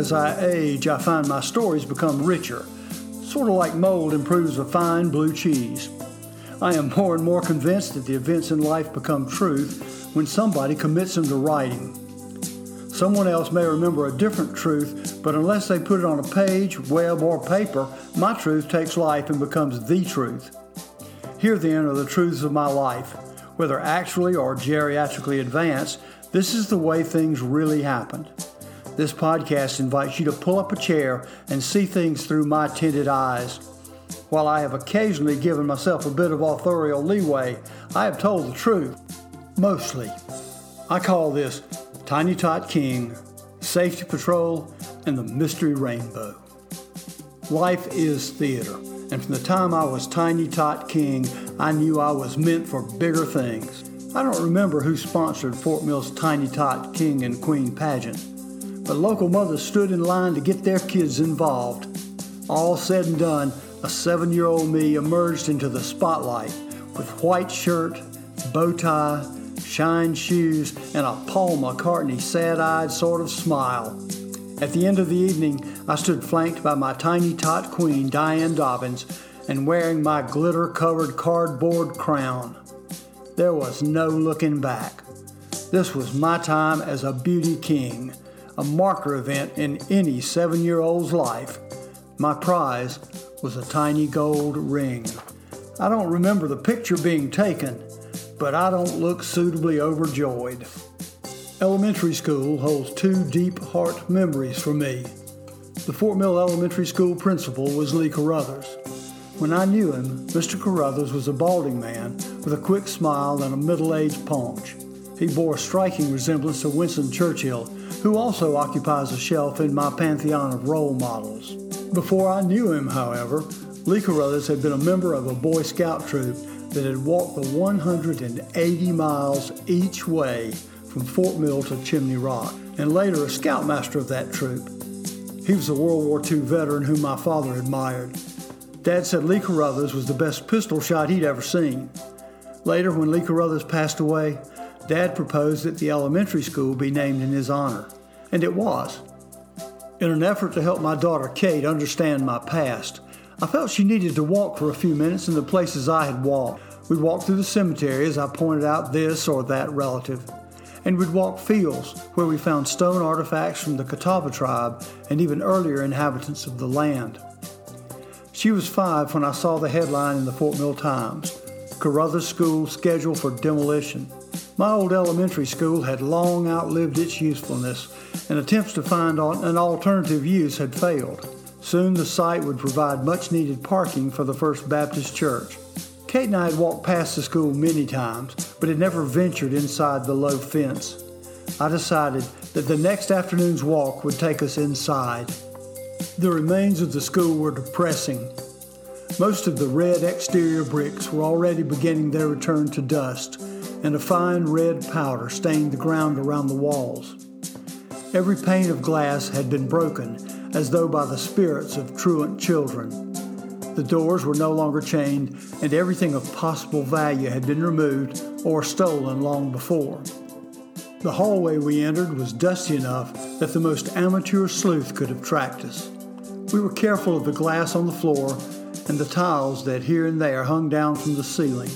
As I age, I find my stories become richer, sort of like mold improves a fine blue cheese. I am more and more convinced that the events in life become truth when somebody commits them to writing. Someone else may remember a different truth, but unless they put it on a page, web, or paper, my truth takes life and becomes the truth. Here then are the truths of my life. Whether actually or geriatrically advanced, this is the way things really happened. This podcast invites you to pull up a chair and see things through my tinted eyes. While I have occasionally given myself a bit of authorial leeway, I have told the truth. Mostly. I call this Tiny Tot King, Safety Patrol, and the Mystery Rainbow. Life is theater, and from the time I was Tiny Tot King, I knew I was meant for bigger things. I don't remember who sponsored Fort Mill's Tiny Tot King and Queen pageant, but local mothers stood in line to get their kids involved. All said and done, a seven year old me emerged into the spotlight with white shirt, bow tie, shine shoes, and a Paul McCartney sad eyed sort of smile. At the end of the evening, I stood flanked by my tiny tot queen, Diane Dobbins, and wearing my glitter covered cardboard crown. There was no looking back. This was my time as a beauty king, a marker event in any seven year old's life. My prize was a tiny gold ring. I don't remember the picture being taken, but I don't look suitably overjoyed. Elementary school holds two deep heart memories for me. The Fort Mill Elementary School principal was Lee Carruthers. When I knew him, Mr. Carruthers was a balding man with a quick smile and a middle aged paunch. He bore a striking resemblance to Winston Churchill, who also occupies a shelf in my pantheon of role models. Before I knew him, however, Lee Carruthers had been a member of a Boy Scout troop that had walked the 180 miles each way from Fort Mill to Chimney Rock, and later a scoutmaster of that troop. He was a World War II veteran whom my father admired. Dad said Lee Carruthers was the best pistol shot he'd ever seen. Later, when Lee Carruthers passed away, Dad proposed that the elementary school be named in his honor, and it was. In an effort to help my daughter Kate understand my past, I felt she needed to walk for a few minutes in the places I had walked. We'd walk through the cemetery as I pointed out this or that relative, and we'd walk fields where we found stone artifacts from the Catawba tribe and even earlier inhabitants of the land. She was five when I saw the headline in the Fort Mill Times Carruthers School scheduled for demolition. My old elementary school had long outlived its usefulness, and attempts to find an alternative use had failed. Soon the site would provide much needed parking for the First Baptist Church. Kate and I had walked past the school many times, but had never ventured inside the low fence. I decided that the next afternoon's walk would take us inside. The remains of the school were depressing. Most of the red exterior bricks were already beginning their return to dust, and a fine red powder stained the ground around the walls. Every pane of glass had been broken, as though by the spirits of truant children. The doors were no longer chained, and everything of possible value had been removed or stolen long before. The hallway we entered was dusty enough that the most amateur sleuth could have tracked us. We were careful of the glass on the floor and the tiles that here and there hung down from the ceiling.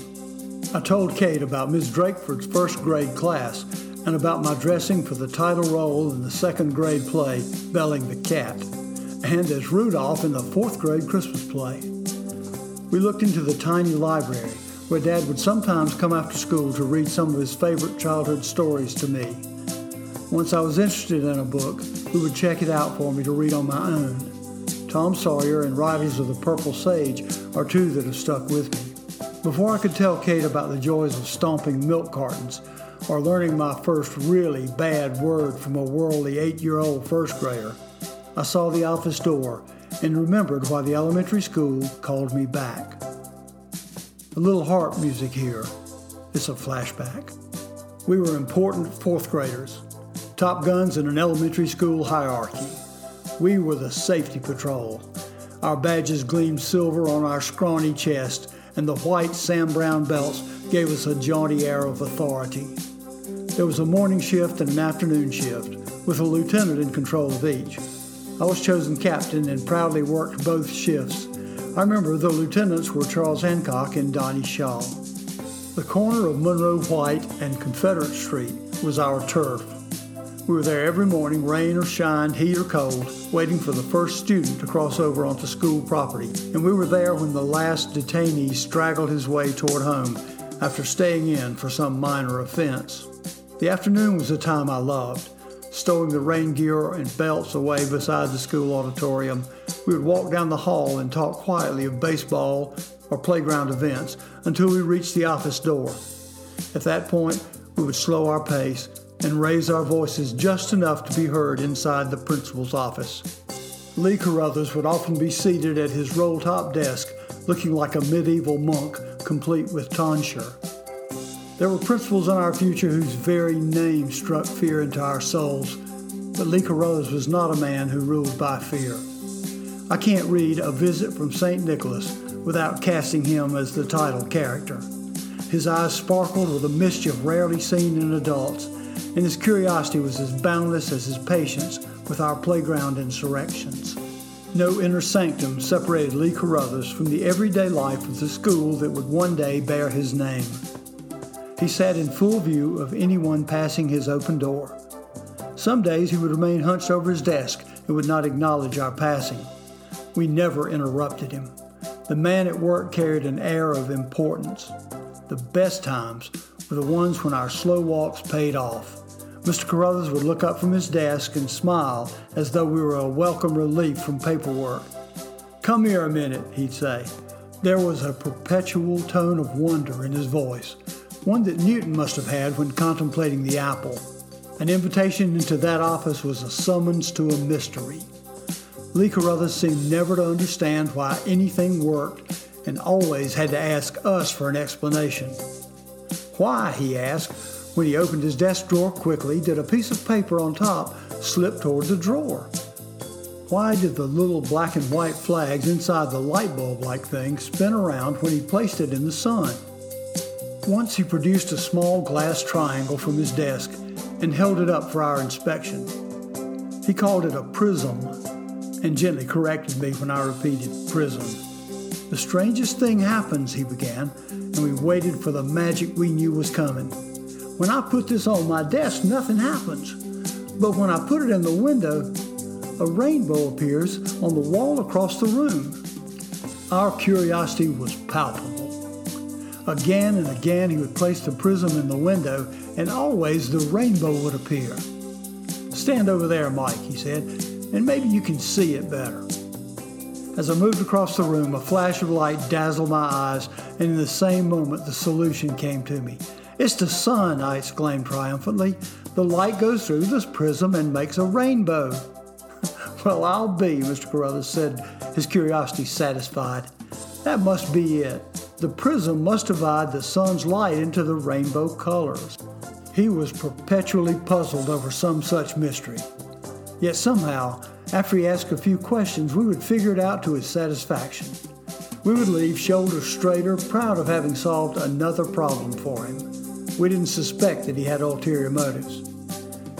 I told Kate about Miss Drakeford's first grade class and about my dressing for the title role in the second grade play, Belling the Cat, and as Rudolph in the fourth grade Christmas play. We looked into the tiny library where Dad would sometimes come after school to read some of his favorite childhood stories to me. Once I was interested in a book, he would check it out for me to read on my own. Tom Sawyer and Riders of the Purple Sage are two that have stuck with me. Before I could tell Kate about the joys of stomping milk cartons, or learning my first really bad word from a worldly eight year old first grader, I saw the office door and remembered why the elementary school called me back. A little harp music here. It's a flashback. We were important fourth graders, top guns in an elementary school hierarchy. We were the safety patrol. Our badges gleamed silver on our scrawny chest, and the white Sam Browne belts gave us a jaunty air of authority. There was a morning shift and an afternoon shift, with a lieutenant in control of each. I was chosen captain and proudly worked both shifts. I remember the lieutenants were Charles Hancock and Donnie Shaw. The corner of Monroe White and Confederate Street was our turf. We were there every morning, rain or shine, heat or cold, waiting for the first student to cross over onto school property. And we were there when the last detainee straggled his way toward home after staying in for some minor offense. The afternoon was a time I loved. Stowing the rain gear and belts away beside the school auditorium, we would walk down the hall and talk quietly of baseball or playground events until we reached the office door. At that point, we would slow our pace and raise our voices just enough to be heard inside the principal's office. Lee Carruthers would often be seated at his roll top desk, looking like a medieval monk, complete with tonsure. There were principals in our future whose very name struck fear into our souls, but Lee Carruthers was not a man who ruled by fear. I can't read A Visit from St. Nicholas without casting him as the title character. His eyes sparkled with a mischief rarely seen in adults, and his curiosity was as boundless as his patience with our playground insurrections. No inner sanctum separated Lee Carruthers from the everyday life of the school that would one day bear his name. He sat in full view of anyone passing his open door. Some days he would remain hunched over his desk and would not acknowledge our passing. We never interrupted him. The man at work carried an air of importance. The best times were the ones when our slow walks paid off. Mr. Carruthers would look up from his desk and smile as though we were a welcome relief from paperwork. Come here a minute, he'd say. There was a perpetual tone of wonder in his voice, one that Newton must have had when contemplating the apple. An invitation into that office was a summons to a mystery. Lee Carruthers seemed never to understand why anything worked and always had to ask us for an explanation. Why, he asked, when he opened his desk drawer quickly, did a piece of paper on top slip toward the drawer? Why did the little black and white flags inside the light bulb like thing spin around when he placed it in the sun? Once he produced a small glass triangle from his desk and held it up for our inspection. He called it a prism and gently corrected me when I repeated prism. The strangest thing happens, he began, and we waited for the magic we knew was coming. When I put this on my desk, nothing happens. But when I put it in the window, a rainbow appears on the wall across the room. Our curiosity was palpable. Again and again, he would place the prism in the window, and always the rainbow would appear. Stand over there, Mike, he said, and maybe you can see it better. As I moved across the room, a flash of light dazzled my eyes, and in the same moment, the solution came to me. It's the sun, I exclaimed triumphantly. The light goes through this prism and makes a rainbow. well, I'll be, Mr. Carruthers said, his curiosity satisfied. That must be it. The prism must divide the sun's light into the rainbow colors. He was perpetually puzzled over some such mystery. Yet somehow, after he asked a few questions, we would figure it out to his satisfaction. We would leave shoulders straighter, proud of having solved another problem for him. We didn't suspect that he had ulterior motives.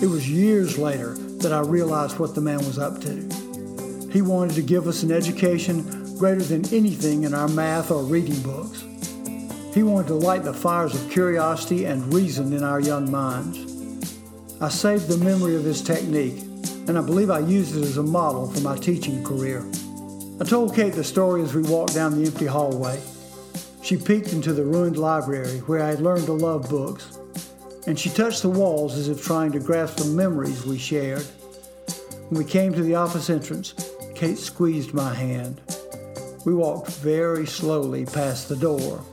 It was years later that I realized what the man was up to. He wanted to give us an education greater than anything in our math or reading books. He wanted to light the fires of curiosity and reason in our young minds. I saved the memory of his technique, and I believe I used it as a model for my teaching career. I told Kate the story as we walked down the empty hallway. She peeked into the ruined library where I had learned to love books, and she touched the walls as if trying to grasp the memories we shared. When we came to the office entrance, Kate squeezed my hand. We walked very slowly past the door